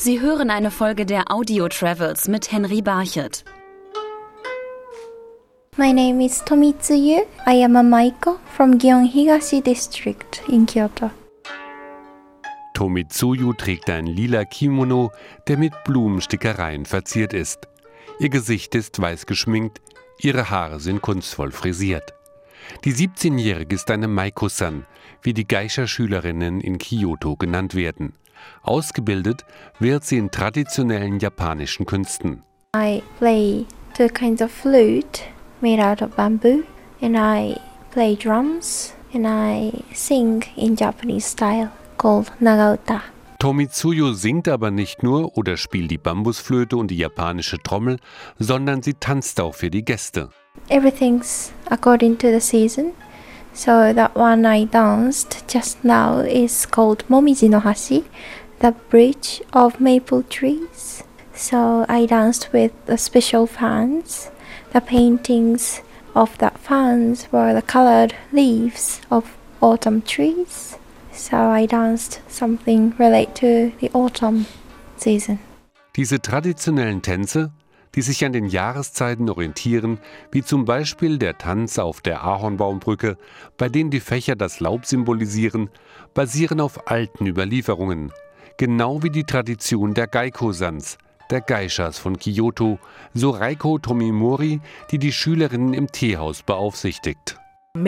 Sie hören eine Folge der Audio Travels mit Henry Barchet. My name is Tomitsuyu. I am a Maiko from Gion Higashi District in Kyoto. Tomitsuyu trägt ein lila Kimono, der mit Blumenstickereien verziert ist. Ihr Gesicht ist weiß geschminkt, ihre Haare sind kunstvoll frisiert. Die 17-Jährige ist eine Maiko-san, wie die Geisha-Schülerinnen in Kyoto genannt werden. Ausgebildet wird sie in traditionellen japanischen Künsten. I play two kinds of flute made out of bamboo, and I play drums and I sing in Japanese style called Nagauta. Tomitsuyo singt aber nicht nur oder spielt die Bambusflöte und die japanische Trommel, sondern sie tanzt auch für die Gäste. Everything's according to the season. So that one I danced just now is called Momiji no Hashi, the bridge of maple trees. So I danced with the special fans. The paintings of that fans were the colored leaves of autumn trees. So I danced something related to the autumn season. Diese traditionellen Tänze, die sich an den Jahreszeiten orientieren, wie zum Beispiel der Tanz auf der Ahornbaumbrücke, bei dem die Fächer das Laub symbolisieren, basieren auf alten Überlieferungen, genau wie die Tradition der Gaiko-Sans, der Geishas von Kyoto, so Reiko Tomimori, die die Schülerinnen im Teehaus beaufsichtigt. Uh,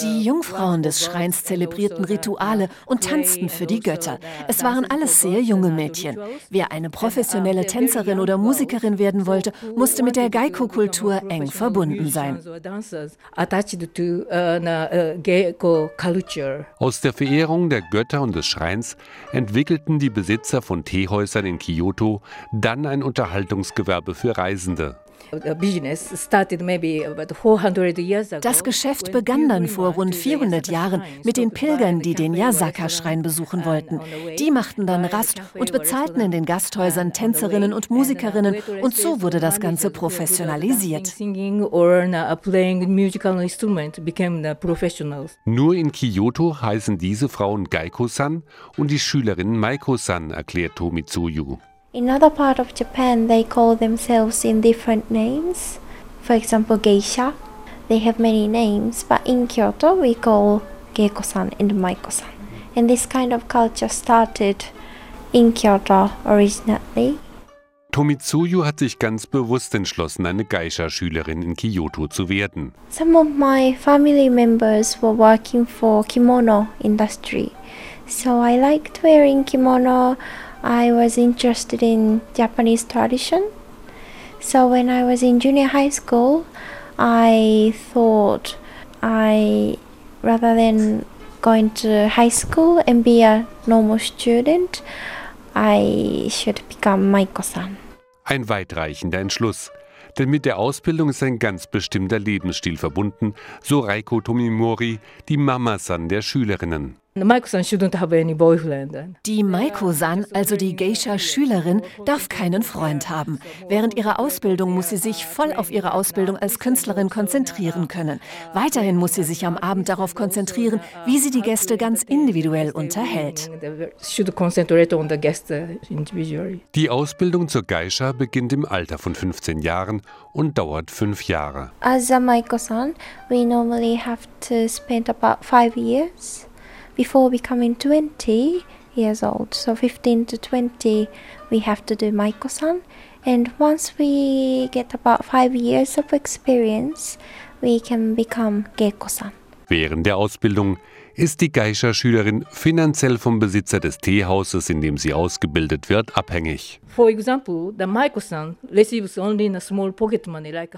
die Jungfrauen des Schreins zelebrierten Rituale und tanzten für die Götter. Es waren alles sehr junge Mädchen. Wer eine professionelle Tänzerin oder Musikerin werden wollte, musste mit der Geiko-Kultur eng verbunden sein. Aus der Verehrung der Götter und des Schreins entwickelten die Besitzer von Teehäusern in Kyoto dann ein Unterhaltungsgewerbe für Reisende. Das Geschäft begann dann vor rund 400 Jahren mit den Pilgern, die den Yasaka-Schrein besuchen wollten. Die machten dann Rast und bezahlten in den Gasthäusern Tänzerinnen und Musikerinnen und so wurde das Ganze professionalisiert. Nur in Kyoto heißen diese Frauen Gaiko-san und die Schülerinnen Maiko-san, erklärt Tomitsuyu. In other part of Japan, they call themselves in different names. For example, geisha. They have many names, but in Kyoto, we call geiko-san and maiko-san. And this kind of culture started in Kyoto originally. Tomitsuyu hat sich ganz bewusst entschlossen, eine Geisha-Schülerin in Kyoto zu werden. Some of my family members were working for kimono industry. So I liked wearing kimono. I was interested in Japanese tradition. So when I was in junior high school, I thought I rather than going to high school and be a normal student, I should become Maiko-san. Ein weitreichender Entschluss. Denn mit der Ausbildung ist ein ganz bestimmter Lebensstil verbunden, so Reiko Tomimori, die Mama-san der Schülerinnen. Die Maiko-san, also die Geisha-Schülerin, darf keinen Freund haben. Während ihrer Ausbildung muss sie sich voll auf ihre Ausbildung als Künstlerin konzentrieren können. Weiterhin muss sie sich am Abend darauf konzentrieren, wie sie die Gäste ganz individuell unterhält. Die Ausbildung zur Geisha beginnt im Alter von 15 Jahren und dauert fünf Jahre. As a Maiko-san, we normally have to spend about five years before becoming 20 years old. So 15 to 20, we have to do Maiko-san. And once we get about five years of experience, we can become Geiko-san. Während der Ausbildung ist die Geisha-Schülerin finanziell vom Besitzer des Teehauses, in dem sie ausgebildet wird, abhängig.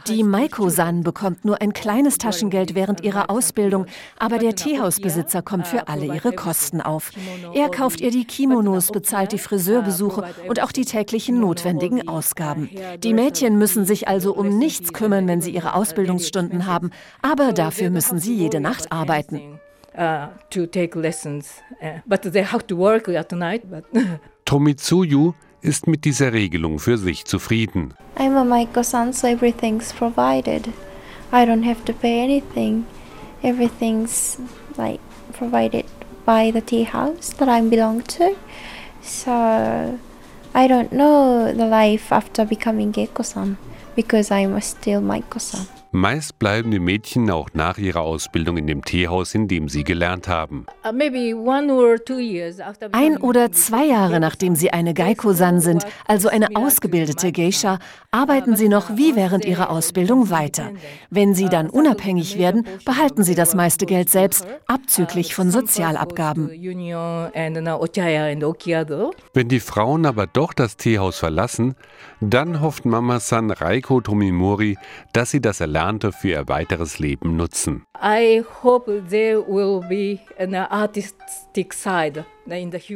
Die Maiko-san bekommt nur ein kleines Taschengeld während ihrer Ausbildung, aber der Teehausbesitzer kommt für alle ihre Kosten auf. Er kauft ihr die Kimonos, bezahlt die Friseurbesuche und auch die täglichen notwendigen Ausgaben. Die Mädchen müssen sich also um nichts kümmern, wenn sie ihre Ausbildungsstunden haben, aber dafür müssen sie jede Nacht arbeiten. Uh, to take lessons, uh, but they have to work at night. But Tomitsuyu ist mit dieser Regelung für sich zufrieden. I'm a Maiko-san, so everything's provided. I don't have to pay anything. Everything's like provided by the tea house that I belong to. So I don't know the life after becoming Geiko-san because I'm still Maiko-san. Meist bleiben die Mädchen auch nach ihrer Ausbildung in dem Teehaus, in dem sie gelernt haben. Uh, Ein oder zwei Jahre nachdem sie eine Geiko-san sind, also eine ausgebildete Geisha, arbeiten sie noch wie während ihrer Ausbildung weiter. Wenn sie dann unabhängig werden, behalten sie das meiste Geld selbst, abzüglich von Sozialabgaben. Wenn die Frauen aber doch das Teehaus verlassen, dann hofft Mama-san Reiko Tomimori, dass sie das Erlernte Erlernte für ihr weiteres Leben nutzen.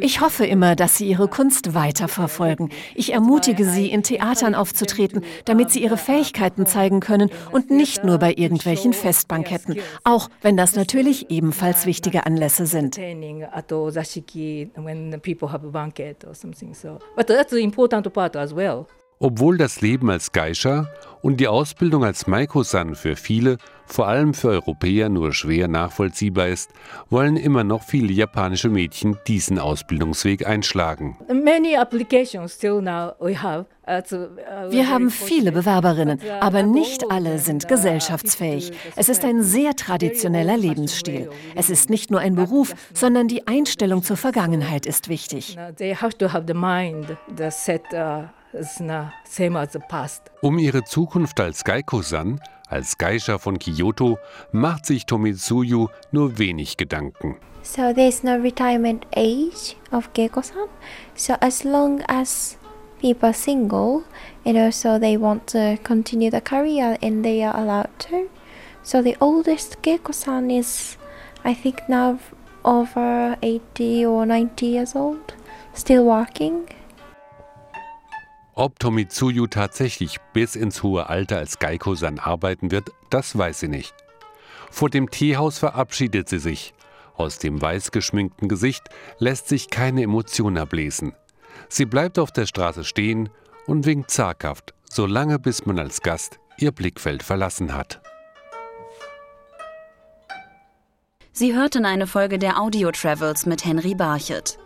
Ich hoffe immer, dass Sie Ihre Kunst weiterverfolgen. Ich ermutige Sie, in Theatern aufzutreten, damit Sie Ihre Fähigkeiten zeigen können und nicht nur bei irgendwelchen Festbanketten, auch wenn das natürlich ebenfalls wichtige Anlässe sind. Obwohl das Leben als Geisha und die Ausbildung als Maiko-san für viele, vor allem für Europäer, nur schwer nachvollziehbar ist, wollen immer noch viele japanische Mädchen diesen Ausbildungsweg einschlagen. Uh, uh, Wir haben viele Bewerberinnen, uh, aber nicht alle sind gesellschaftsfähig. Es ist ein sehr traditioneller Lebensstil. Es ist nicht nur ein Beruf, sondern die Einstellung zur Vergangenheit ist wichtig. Um ihre Zukunft als Geiko-san, als Geisha von Kyoto, macht sich Tomitsuyu nur wenig Gedanken. So there's no retirement age of Geiko-san. So as long as people are single and also they want to continue the career and they are allowed to. So the oldest Geiko-san is, I think now over 80 or 90 years old, still working. Ob Tomitsuyu tatsächlich bis ins hohe Alter als Geiko-san arbeiten wird, das weiß sie nicht. Vor dem Teehaus verabschiedet sie sich. Aus dem weiß geschminkten Gesicht lässt sich keine Emotion ablesen. Sie bleibt auf der Straße stehen und winkt zaghaft, solange bis man als Gast ihr Blickfeld verlassen hat. Sie hörten eine Folge der Audio Travels mit Henry Barchet.